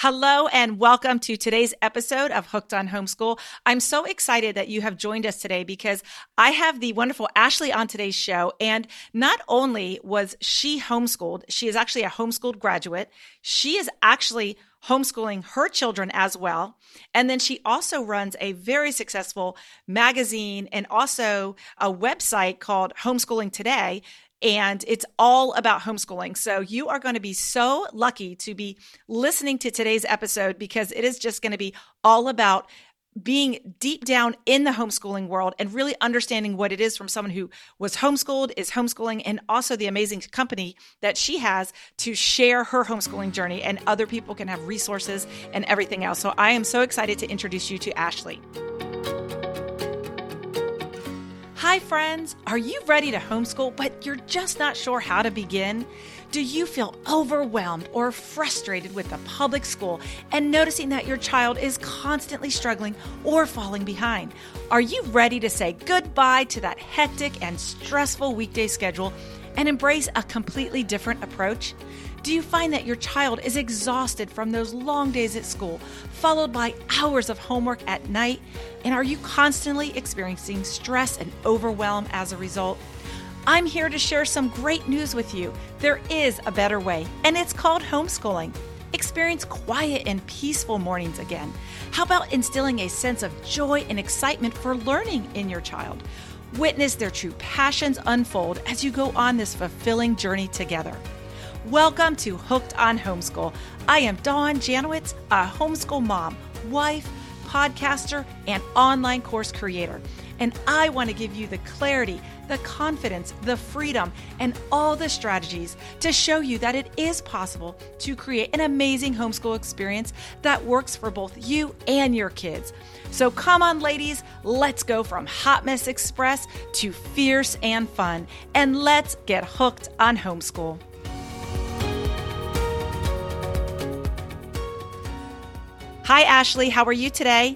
Hello and welcome to today's episode of Hooked on Homeschool. I'm so excited that you have joined us today because I have the wonderful Ashley on today's show. And not only was she homeschooled, she is actually a homeschooled graduate. She is actually homeschooling her children as well. And then she also runs a very successful magazine and also a website called Homeschooling Today and it's all about homeschooling. So you are going to be so lucky to be listening to today's episode because it is just going to be all about being deep down in the homeschooling world and really understanding what it is from someone who was homeschooled, is homeschooling, and also the amazing company that she has to share her homeschooling journey and other people can have resources and everything else. So I am so excited to introduce you to Ashley. Hi, friends. Are you ready to homeschool, but you're just not sure how to begin? Do you feel overwhelmed or frustrated with the public school and noticing that your child is constantly struggling or falling behind? Are you ready to say goodbye to that hectic and stressful weekday schedule and embrace a completely different approach? Do you find that your child is exhausted from those long days at school, followed by hours of homework at night? And are you constantly experiencing stress and overwhelm as a result? I'm here to share some great news with you. There is a better way, and it's called homeschooling. Experience quiet and peaceful mornings again. How about instilling a sense of joy and excitement for learning in your child? Witness their true passions unfold as you go on this fulfilling journey together. Welcome to Hooked on Homeschool. I am Dawn Janowitz, a homeschool mom, wife, podcaster, and online course creator. And I want to give you the clarity, the confidence, the freedom, and all the strategies to show you that it is possible to create an amazing homeschool experience that works for both you and your kids. So come on, ladies, let's go from Hot Mess Express to fierce and fun, and let's get hooked on homeschool. Hi, Ashley. How are you today?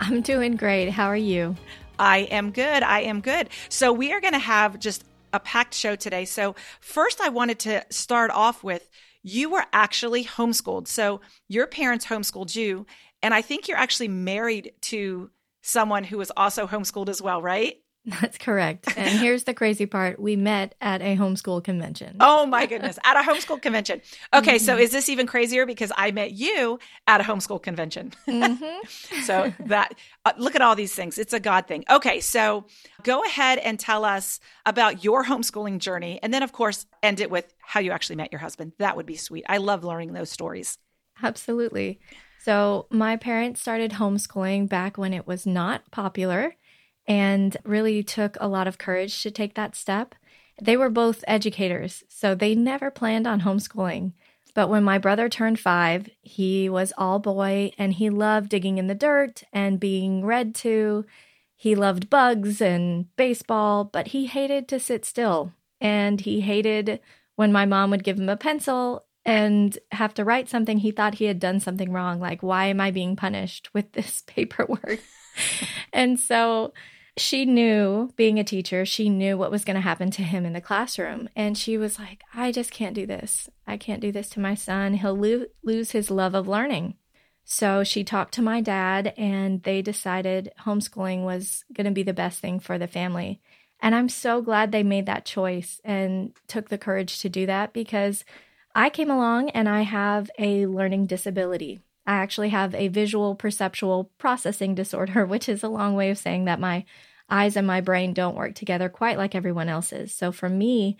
I'm doing great. How are you? I am good. I am good. So, we are going to have just a packed show today. So, first, I wanted to start off with you were actually homeschooled. So, your parents homeschooled you. And I think you're actually married to someone who was also homeschooled as well, right? That's correct. And here's the crazy part we met at a homeschool convention. Oh my goodness, at a homeschool convention. Okay, mm-hmm. so is this even crazier because I met you at a homeschool convention? Mm-hmm. so that, uh, look at all these things. It's a God thing. Okay, so go ahead and tell us about your homeschooling journey. And then, of course, end it with how you actually met your husband. That would be sweet. I love learning those stories. Absolutely. So, my parents started homeschooling back when it was not popular and really took a lot of courage to take that step. They were both educators, so they never planned on homeschooling. But when my brother turned five, he was all boy and he loved digging in the dirt and being read to. He loved bugs and baseball, but he hated to sit still. And he hated when my mom would give him a pencil and have to write something he thought he had done something wrong. Like, why am I being punished with this paperwork? and so she knew, being a teacher, she knew what was going to happen to him in the classroom. And she was like, I just can't do this. I can't do this to my son. He'll lo- lose his love of learning. So she talked to my dad, and they decided homeschooling was going to be the best thing for the family. And I'm so glad they made that choice and took the courage to do that because I came along and I have a learning disability. I actually have a visual perceptual processing disorder, which is a long way of saying that my eyes and my brain don't work together quite like everyone else's. So for me,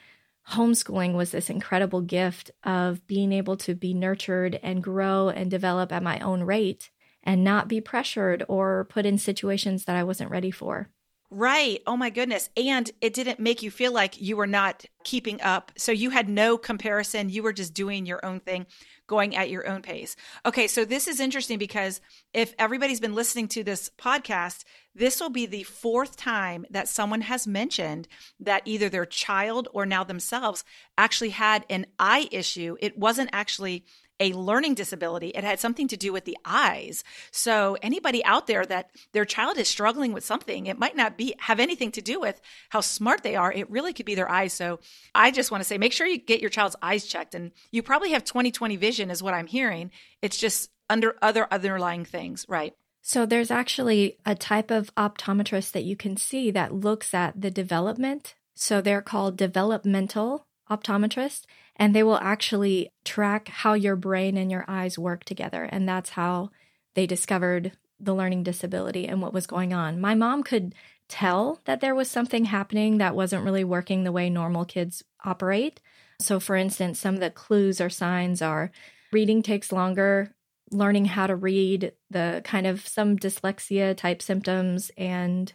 homeschooling was this incredible gift of being able to be nurtured and grow and develop at my own rate and not be pressured or put in situations that I wasn't ready for. Right. Oh my goodness. And it didn't make you feel like you were not keeping up. So you had no comparison. You were just doing your own thing going at your own pace. Okay, so this is interesting because if everybody's been listening to this podcast, this will be the fourth time that someone has mentioned that either their child or now themselves actually had an eye issue. It wasn't actually a learning disability. It had something to do with the eyes. So anybody out there that their child is struggling with something, it might not be have anything to do with how smart they are. It really could be their eyes. So I just want to say make sure you get your child's eyes checked and you probably have 20/20 vision is what I'm hearing. It's just under other underlying things, right? So there's actually a type of optometrist that you can see that looks at the development. So they're called developmental optometrists and they will actually track how your brain and your eyes work together and that's how they discovered the learning disability and what was going on. My mom could tell that there was something happening that wasn't really working the way normal kids operate. So for instance, some of the clues or signs are reading takes longer learning how to read, the kind of some dyslexia type symptoms, and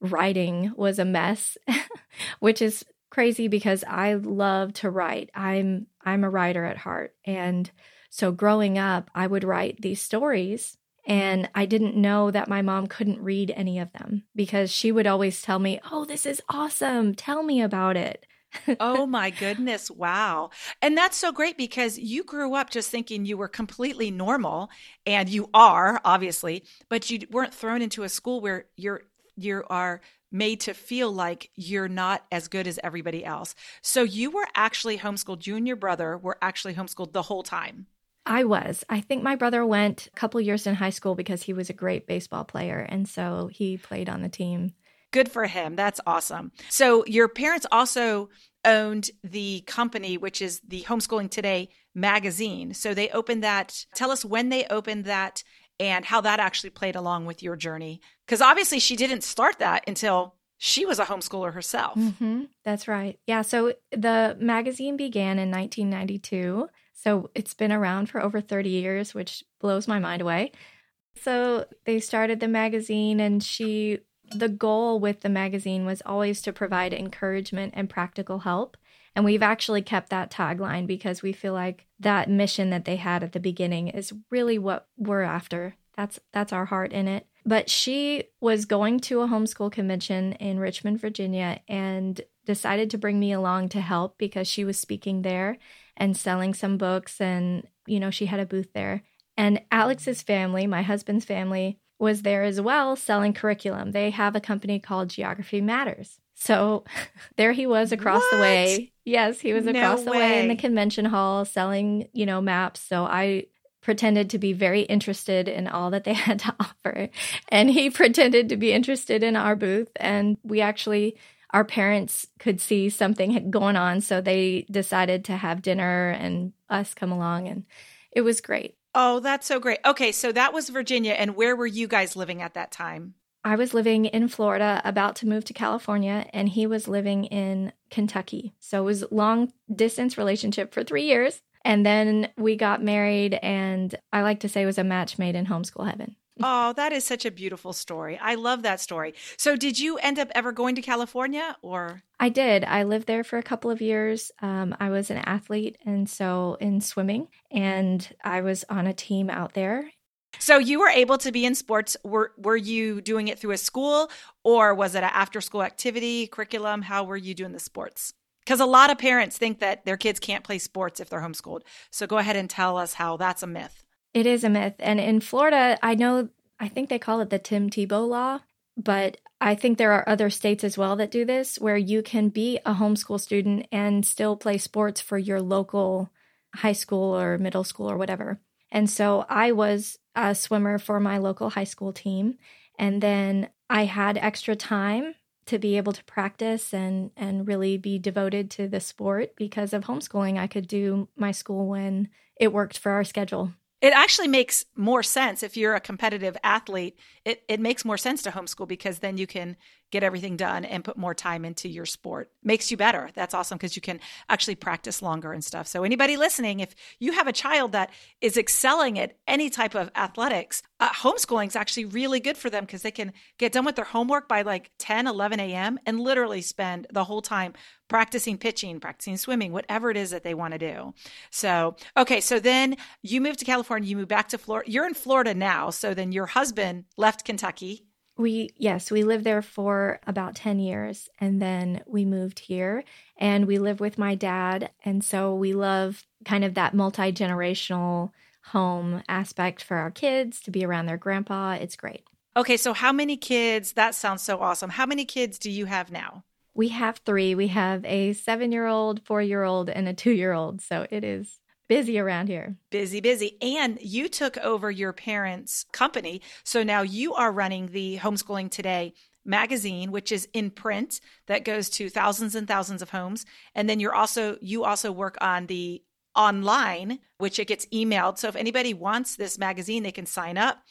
writing was a mess, which is crazy because I love to write. I'm I'm a writer at heart. And so growing up, I would write these stories and I didn't know that my mom couldn't read any of them because she would always tell me, "Oh, this is awesome. Tell me about it." oh my goodness. Wow. And that's so great because you grew up just thinking you were completely normal and you are obviously, but you weren't thrown into a school where you're you are made to feel like you're not as good as everybody else. So you were actually homeschooled. You and your brother were actually homeschooled the whole time. I was. I think my brother went a couple years in high school because he was a great baseball player and so he played on the team. Good for him. That's awesome. So your parents also owned the company, which is the Homeschooling Today magazine. So they opened that. Tell us when they opened that and how that actually played along with your journey. Because obviously she didn't start that until she was a homeschooler herself. Mm-hmm. That's right. Yeah. So the magazine began in 1992. So it's been around for over 30 years, which blows my mind away. So they started the magazine, and she the goal with the magazine was always to provide encouragement and practical help. And we've actually kept that tagline because we feel like that mission that they had at the beginning is really what we're after. That's that's our heart in it. But she was going to a homeschool convention in Richmond, Virginia and decided to bring me along to help because she was speaking there and selling some books and you know, she had a booth there. And Alex's family, my husband's family, was there as well selling curriculum. They have a company called Geography Matters. So there he was across what? the way. Yes, he was across no the way. way in the convention hall selling, you know, maps. So I pretended to be very interested in all that they had to offer. And he pretended to be interested in our booth. And we actually, our parents could see something going on. So they decided to have dinner and us come along. And it was great. Oh, that's so great. Okay, so that was Virginia. And where were you guys living at that time? I was living in Florida, about to move to California, and he was living in Kentucky. So it was long distance relationship for three years. And then we got married, and I like to say it was a match made in homeschool heaven. Oh, that is such a beautiful story. I love that story. So, did you end up ever going to California or? I did. I lived there for a couple of years. Um, I was an athlete, and so in swimming, and I was on a team out there. So you were able to be in sports. Were were you doing it through a school, or was it an after school activity curriculum? How were you doing the sports? Because a lot of parents think that their kids can't play sports if they're homeschooled. So go ahead and tell us how that's a myth. It is a myth. And in Florida, I know, I think they call it the Tim Tebow law, but I think there are other states as well that do this where you can be a homeschool student and still play sports for your local high school or middle school or whatever. And so I was a swimmer for my local high school team. And then I had extra time to be able to practice and, and really be devoted to the sport because of homeschooling. I could do my school when it worked for our schedule. It actually makes more sense if you're a competitive athlete. It it makes more sense to homeschool because then you can get everything done and put more time into your sport. Makes you better. That's awesome because you can actually practice longer and stuff. So anybody listening, if you have a child that is excelling at any type of athletics, uh, homeschooling is actually really good for them because they can get done with their homework by like 10, 11 a.m. and literally spend the whole time practicing pitching, practicing swimming, whatever it is that they want to do. So, okay, so then you moved to California, you moved back to Florida. You're in Florida now. So then your husband left Kentucky. We, yes, we lived there for about 10 years and then we moved here and we live with my dad. And so we love kind of that multi generational home aspect for our kids to be around their grandpa. It's great. Okay, so how many kids? That sounds so awesome. How many kids do you have now? We have three. We have a seven year old, four year old, and a two year old. So it is busy around here. Busy, busy. And you took over your parents' company. So now you are running the Homeschooling Today magazine which is in print that goes to thousands and thousands of homes. And then you're also you also work on the online which it gets emailed. So if anybody wants this magazine they can sign up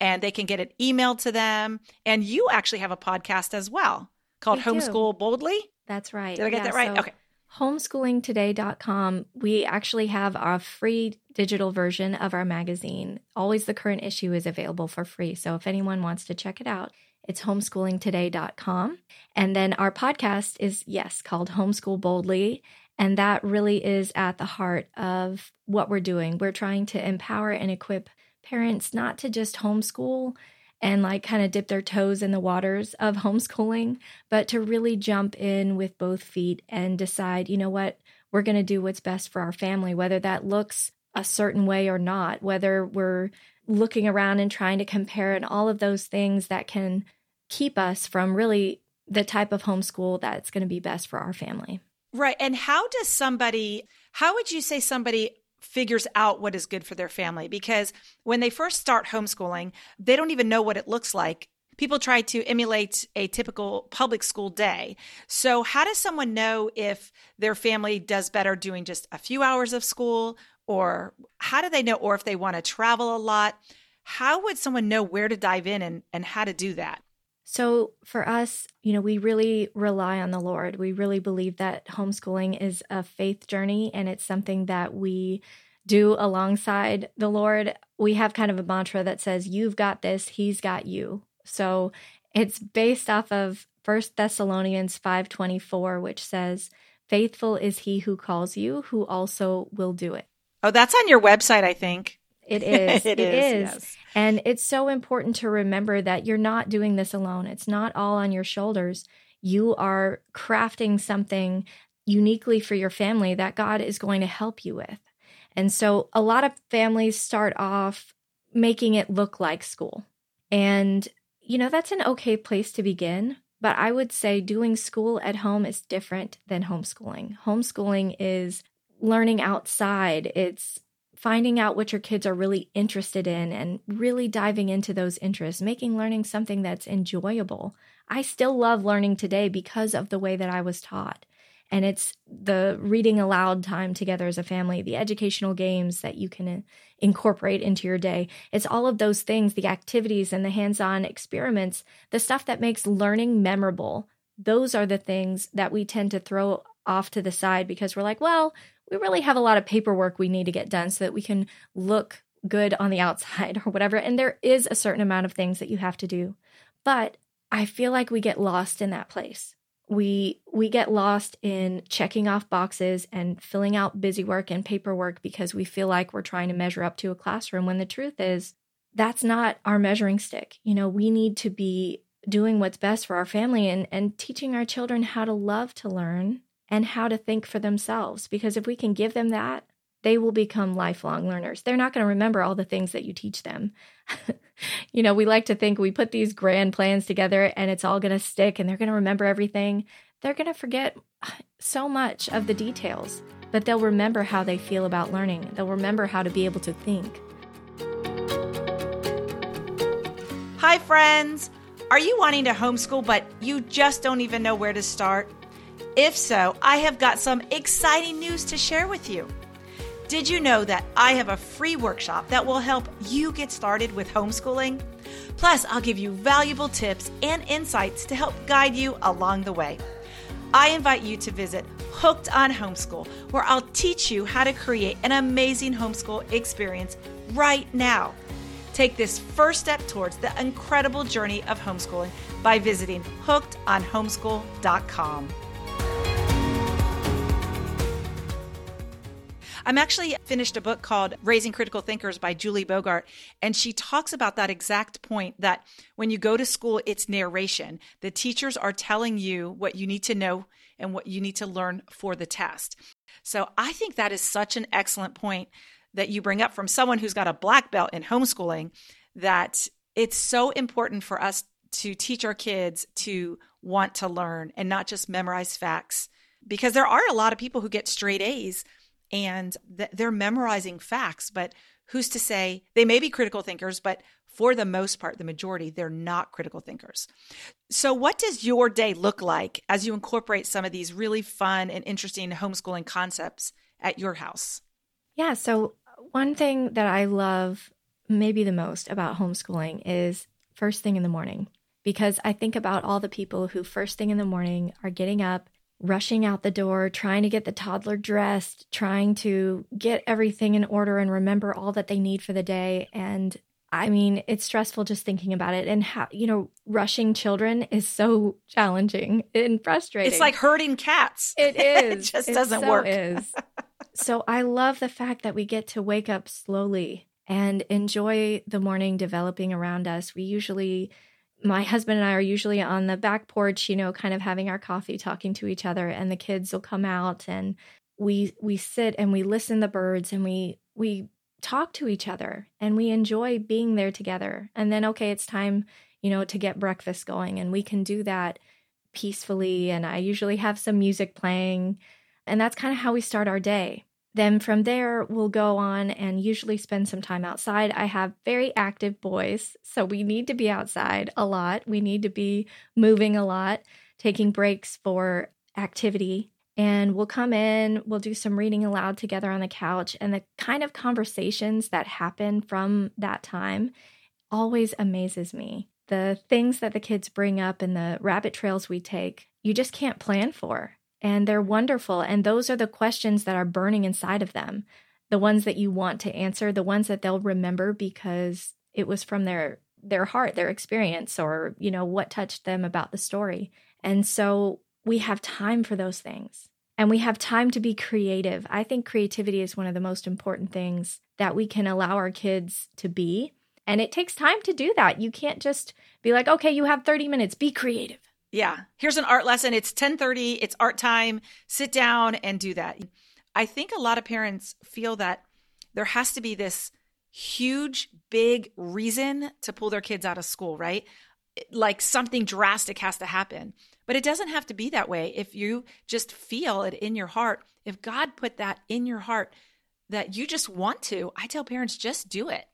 and they can get it emailed to them. And you actually have a podcast as well called homeschool boldly. That's right. Did i get yeah, that right? so- okay homeschoolingtoday.com, we actually have a free digital version of our magazine. Always the current issue is available for free. So if anyone wants to check it out, it's homeschoolingtoday.com. And then our podcast is, yes, called Homeschool Boldly. And that really is at the heart of what we're doing. We're trying to empower and equip parents not to just homeschool and like kind of dip their toes in the waters of homeschooling, but to really jump in with both feet and decide, you know what, we're going to do what's best for our family, whether that looks a certain way or not, whether we're looking around and trying to compare and all of those things that can keep us from really the type of homeschool that's going to be best for our family. Right. And how does somebody, how would you say somebody figures out what is good for their family because when they first start homeschooling, they don't even know what it looks like. People try to emulate a typical public school day. So, how does someone know if their family does better doing just a few hours of school? Or how do they know, or if they want to travel a lot? How would someone know where to dive in and, and how to do that? So, for us, you know, we really rely on the Lord. We really believe that homeschooling is a faith journey and it's something that we do alongside the Lord. We have kind of a mantra that says, You've got this, He's got you. So, it's based off of First Thessalonians 5:24 which says faithful is he who calls you who also will do it. Oh, that's on your website I think. It is. it, it is. is. Yes. And it's so important to remember that you're not doing this alone. It's not all on your shoulders. You are crafting something uniquely for your family that God is going to help you with. And so a lot of families start off making it look like school. And, you know, that's an okay place to begin. But I would say doing school at home is different than homeschooling. Homeschooling is learning outside, it's finding out what your kids are really interested in and really diving into those interests, making learning something that's enjoyable. I still love learning today because of the way that I was taught. And it's the reading aloud time together as a family, the educational games that you can uh, incorporate into your day. It's all of those things, the activities and the hands on experiments, the stuff that makes learning memorable. Those are the things that we tend to throw off to the side because we're like, well, we really have a lot of paperwork we need to get done so that we can look good on the outside or whatever. And there is a certain amount of things that you have to do. But I feel like we get lost in that place. We we get lost in checking off boxes and filling out busy work and paperwork because we feel like we're trying to measure up to a classroom when the truth is that's not our measuring stick. You know, we need to be doing what's best for our family and and teaching our children how to love to learn and how to think for themselves. Because if we can give them that, they will become lifelong learners. They're not going to remember all the things that you teach them. you know, we like to think we put these grand plans together and it's all going to stick and they're going to remember everything. They're going to forget so much of the details, but they'll remember how they feel about learning. They'll remember how to be able to think. Hi, friends. Are you wanting to homeschool, but you just don't even know where to start? If so, I have got some exciting news to share with you. Did you know that I have a free workshop that will help you get started with homeschooling? Plus, I'll give you valuable tips and insights to help guide you along the way. I invite you to visit Hooked on Homeschool, where I'll teach you how to create an amazing homeschool experience right now. Take this first step towards the incredible journey of homeschooling by visiting hookedonhomeschool.com. I'm actually finished a book called Raising Critical Thinkers by Julie Bogart, and she talks about that exact point that when you go to school, it's narration. The teachers are telling you what you need to know and what you need to learn for the test. So I think that is such an excellent point that you bring up from someone who's got a black belt in homeschooling that it's so important for us to teach our kids to want to learn and not just memorize facts because there are a lot of people who get straight A's and they're memorizing facts but who's to say they may be critical thinkers but for the most part the majority they're not critical thinkers. So what does your day look like as you incorporate some of these really fun and interesting homeschooling concepts at your house? Yeah so one thing that i love maybe the most about homeschooling is first thing in the morning because I think about all the people who first thing in the morning are getting up, rushing out the door, trying to get the toddler dressed, trying to get everything in order and remember all that they need for the day. And I mean, it's stressful just thinking about it. And how, you know, rushing children is so challenging and frustrating. It's like herding cats. It is. it just it doesn't so work. Is. so I love the fact that we get to wake up slowly and enjoy the morning developing around us. We usually, my husband and I are usually on the back porch, you know, kind of having our coffee, talking to each other, and the kids will come out and we we sit and we listen to the birds and we we talk to each other and we enjoy being there together. And then okay, it's time, you know, to get breakfast going and we can do that peacefully and I usually have some music playing and that's kind of how we start our day. Then from there, we'll go on and usually spend some time outside. I have very active boys, so we need to be outside a lot. We need to be moving a lot, taking breaks for activity. And we'll come in, we'll do some reading aloud together on the couch. And the kind of conversations that happen from that time always amazes me. The things that the kids bring up and the rabbit trails we take, you just can't plan for and they're wonderful. And those are the questions that are burning inside of them the ones that you want to answer, the ones that they'll remember because it was from their their heart, their experience, or you know what touched them about the story. And so we have time for those things. And we have time to be creative. I think creativity is one of the most important things that we can allow our kids to be. And it takes time to do that. You can't just be like, okay, you have 30 minutes, be creative. Yeah. Here's an art lesson. It's 10:30, it's art time. Sit down and do that. I think a lot of parents feel that there has to be this huge big reason to pull their kids out of school, right? Like something drastic has to happen. But it doesn't have to be that way. If you just feel it in your heart, if God put that in your heart that you just want to, I tell parents just do it.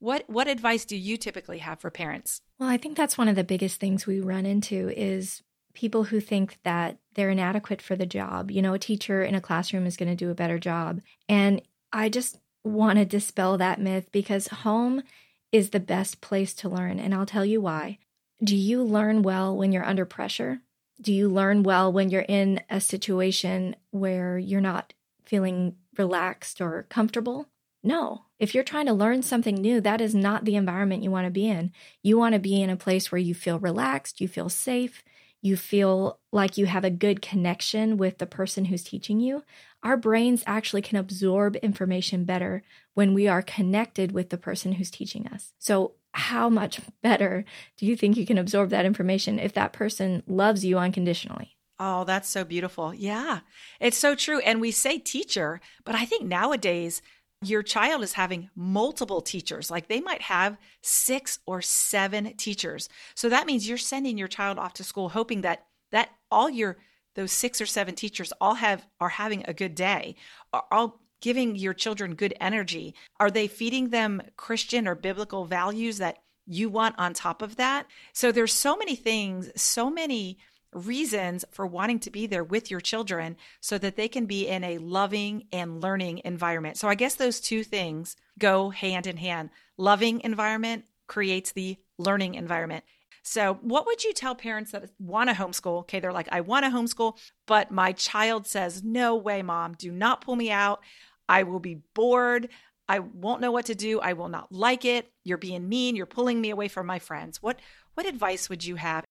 What what advice do you typically have for parents? Well, I think that's one of the biggest things we run into is people who think that they're inadequate for the job. You know, a teacher in a classroom is going to do a better job. And I just want to dispel that myth because home is the best place to learn. And I'll tell you why. Do you learn well when you're under pressure? Do you learn well when you're in a situation where you're not feeling relaxed or comfortable? No. If you're trying to learn something new, that is not the environment you want to be in. You want to be in a place where you feel relaxed, you feel safe, you feel like you have a good connection with the person who's teaching you. Our brains actually can absorb information better when we are connected with the person who's teaching us. So, how much better do you think you can absorb that information if that person loves you unconditionally? Oh, that's so beautiful. Yeah, it's so true. And we say teacher, but I think nowadays, your child is having multiple teachers. Like they might have six or seven teachers. So that means you're sending your child off to school hoping that that all your those six or seven teachers all have are having a good day, are all giving your children good energy. Are they feeding them Christian or biblical values that you want on top of that? So there's so many things, so many reasons for wanting to be there with your children so that they can be in a loving and learning environment. So I guess those two things go hand in hand. Loving environment creates the learning environment. So, what would you tell parents that want to homeschool? Okay, they're like, I want to homeschool, but my child says, No way, mom, do not pull me out. I will be bored. I won't know what to do. I will not like it. You're being mean. You're pulling me away from my friends. What what advice would you have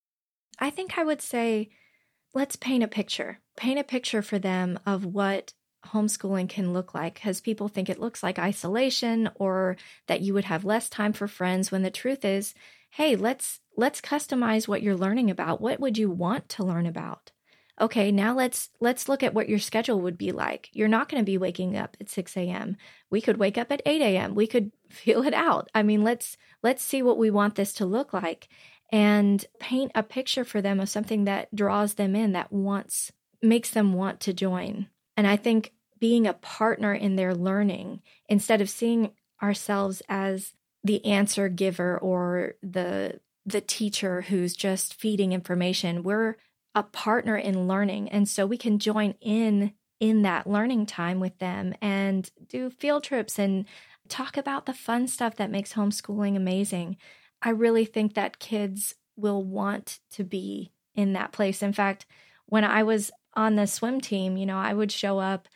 I think I would say let's paint a picture. Paint a picture for them of what homeschooling can look like because people think it looks like isolation or that you would have less time for friends when the truth is hey let's let's customize what you're learning about what would you want to learn about okay, now let's let's look at what your schedule would be like. You're not going to be waking up at 6 a.m. We could wake up at 8 a.m. We could feel it out. I mean, let's let's see what we want this to look like and paint a picture for them of something that draws them in, that wants makes them want to join. And I think being a partner in their learning instead of seeing ourselves as the answer giver or the the teacher who's just feeding information. We're a partner in learning. And so we can join in in that learning time with them and do field trips and talk about the fun stuff that makes homeschooling amazing. I really think that kids will want to be in that place. In fact, when I was on the swim team, you know, I would show up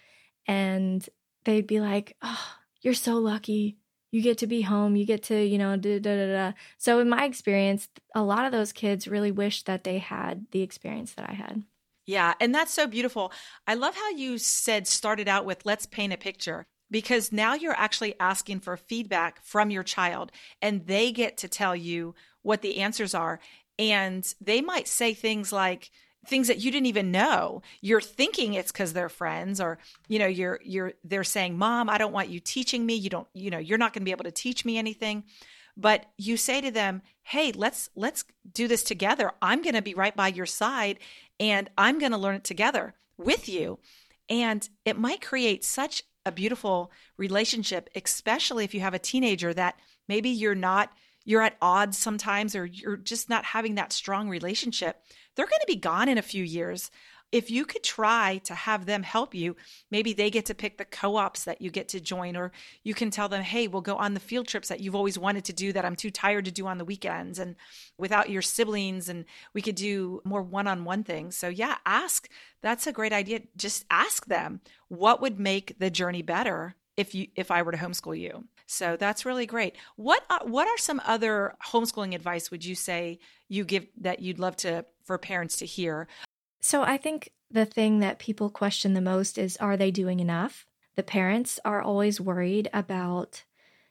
and they'd be like, "Oh, you're so lucky you get to be home, you get to, you know, da da da da. So in my experience, a lot of those kids really wish that they had the experience that I had. Yeah, and that's so beautiful. I love how you said started out with let's paint a picture because now you're actually asking for feedback from your child and they get to tell you what the answers are. And they might say things like things that you didn't even know. You're thinking it's because they're friends or you know you're you're they're saying mom i don't want you teaching me. You don't you know you're not going to be able to teach me anything. But you say to them hey let's let's do this together. I'm going to be right by your side and i'm going to learn it together with you. And it might create such a beautiful relationship especially if you have a teenager that maybe you're not you're at odds sometimes or you're just not having that strong relationship they're going to be gone in a few years. If you could try to have them help you, maybe they get to pick the co ops that you get to join, or you can tell them, hey, we'll go on the field trips that you've always wanted to do that I'm too tired to do on the weekends and without your siblings, and we could do more one on one things. So, yeah, ask. That's a great idea. Just ask them what would make the journey better if you if I were to homeschool you. So that's really great. What are, what are some other homeschooling advice would you say you give that you'd love to for parents to hear? So I think the thing that people question the most is are they doing enough? The parents are always worried about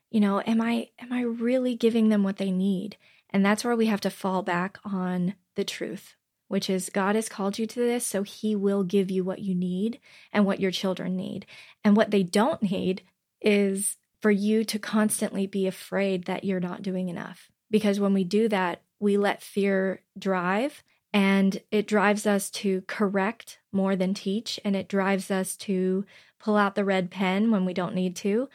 you know, am I am I really giving them what they need? And that's where we have to fall back on the truth, which is God has called you to this, so he will give you what you need and what your children need. And what they don't need is for you to constantly be afraid that you're not doing enough. Because when we do that, we let fear drive and it drives us to correct more than teach and it drives us to pull out the red pen when we don't need to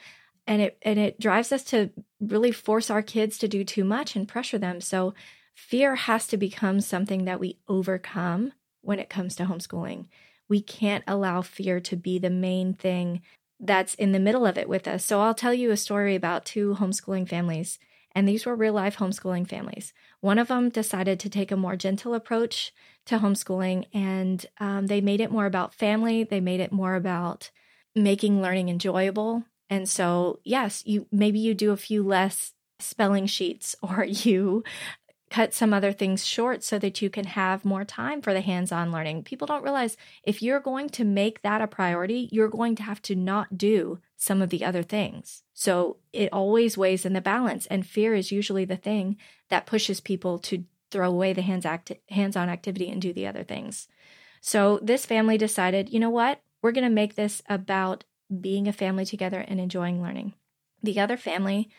and it and it drives us to really force our kids to do too much and pressure them so fear has to become something that we overcome when it comes to homeschooling we can't allow fear to be the main thing that's in the middle of it with us. So I'll tell you a story about two homeschooling families, and these were real life homeschooling families. One of them decided to take a more gentle approach to homeschooling, and um, they made it more about family. They made it more about making learning enjoyable. And so, yes, you maybe you do a few less spelling sheets or you cut some other things short so that you can have more time for the hands on learning. People don't realize if you're going to make that a priority, you're going to have to not do some of the other things. So it always weighs in the balance. And fear is usually the thing that pushes people to throw away the hands act- hands-on activity and do the other things. So this family decided, you know what? We're going to make this about being a family together and enjoying learning. The other family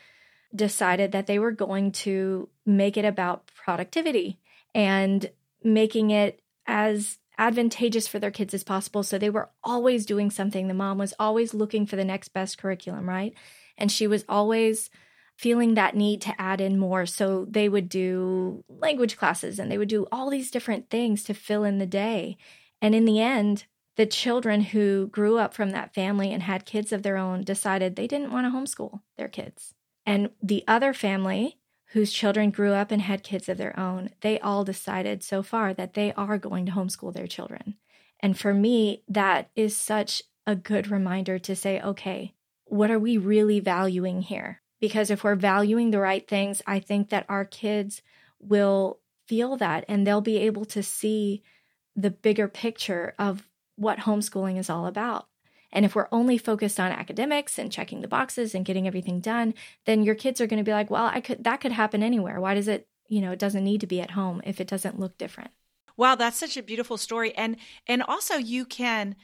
decided that they were going to make it about productivity and making it as advantageous for their kids as possible. So they were always doing something. The mom was always looking for the next best curriculum, right? And she was always feeling that need to add in more. So they would do language classes and they would do all these different things to fill in the day. And in the end, the children who grew up from that family and had kids of their own decided they didn't want to homeschool their kids. And the other family, whose children grew up and had kids of their own, they all decided so far that they are going to homeschool their children. And for me, that is such a good reminder to say, okay, what are we really valuing here? Because if we're valuing the right things, I think that our kids will feel that and they'll be able to see the bigger picture of what homeschooling is all about. And if we're only focused on academics and checking the boxes and getting everything done, then your kids are going to be like, well, I could that could happen anywhere. Why does it, you know, it doesn't need to be at home if it doesn't look different. Wow, that's such a beautiful story. And and also you can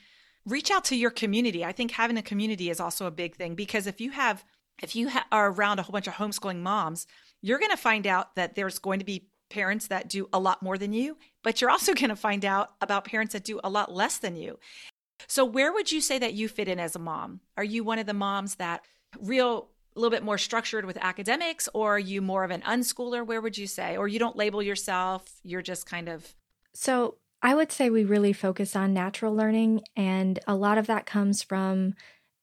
reach out to your community. I think having a community is also a big thing because if you have if you ha- are around a whole bunch of homeschooling moms, you're going to find out that there's going to be parents that do a lot more than you, but you're also going to find out about parents that do a lot less than you. So where would you say that you fit in as a mom? Are you one of the moms that real a little bit more structured with academics or are you more of an unschooler? Where would you say? Or you don't label yourself, you're just kind of So, I would say we really focus on natural learning and a lot of that comes from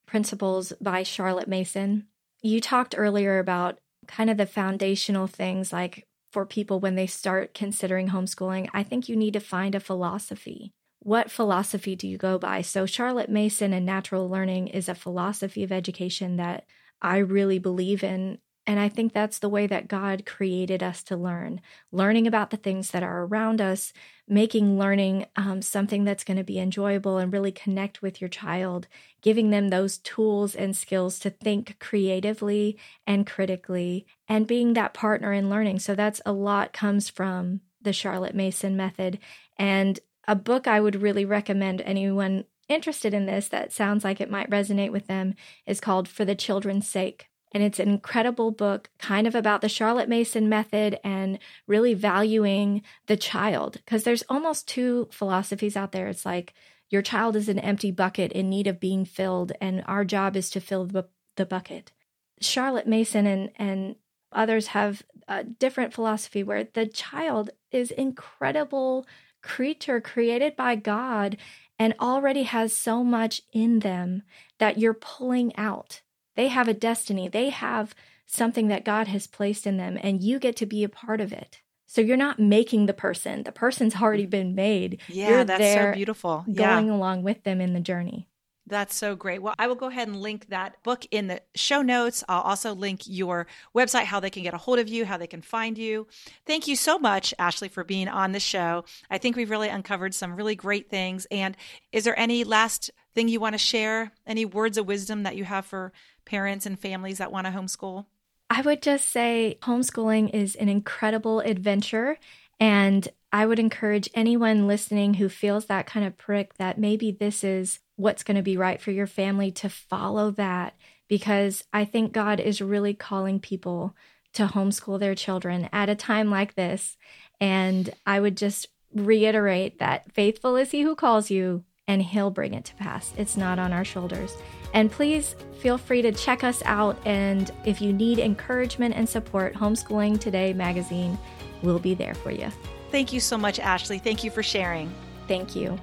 principles by Charlotte Mason. You talked earlier about kind of the foundational things like for people when they start considering homeschooling, I think you need to find a philosophy. What philosophy do you go by? So, Charlotte Mason and natural learning is a philosophy of education that I really believe in. And I think that's the way that God created us to learn learning about the things that are around us, making learning um, something that's going to be enjoyable and really connect with your child, giving them those tools and skills to think creatively and critically, and being that partner in learning. So that's a lot comes from the Charlotte Mason method. And a book I would really recommend anyone interested in this that sounds like it might resonate with them is called For the Children's Sake. And it's an incredible book, kind of about the Charlotte Mason method and really valuing the child. Because there's almost two philosophies out there. It's like your child is an empty bucket in need of being filled, and our job is to fill the, the bucket. Charlotte Mason and, and others have a different philosophy where the child is incredible creature created by God and already has so much in them that you're pulling out. They have a destiny, they have something that God has placed in them, and you get to be a part of it. So you're not making the person, the person's already been made. Yeah, you're that's there so beautiful. Going yeah. along with them in the journey. That's so great. Well, I will go ahead and link that book in the show notes. I'll also link your website, how they can get a hold of you, how they can find you. Thank you so much, Ashley, for being on the show. I think we've really uncovered some really great things. And is there any last thing you want to share? Any words of wisdom that you have for parents and families that want to homeschool? I would just say homeschooling is an incredible adventure. And I would encourage anyone listening who feels that kind of prick that maybe this is what's going to be right for your family to follow that because I think God is really calling people to homeschool their children at a time like this. And I would just reiterate that faithful is he who calls you, and he'll bring it to pass. It's not on our shoulders. And please feel free to check us out. And if you need encouragement and support, Homeschooling Today magazine will be there for you. Thank you so much, Ashley. Thank you for sharing. Thank you.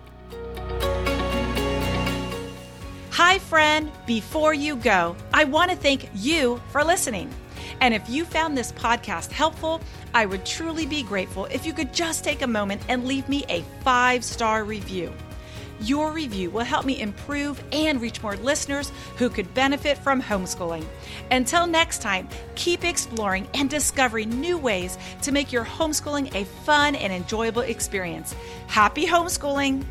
Hi, friend. Before you go, I want to thank you for listening. And if you found this podcast helpful, I would truly be grateful if you could just take a moment and leave me a five star review. Your review will help me improve and reach more listeners who could benefit from homeschooling. Until next time, keep exploring and discovering new ways to make your homeschooling a fun and enjoyable experience. Happy homeschooling!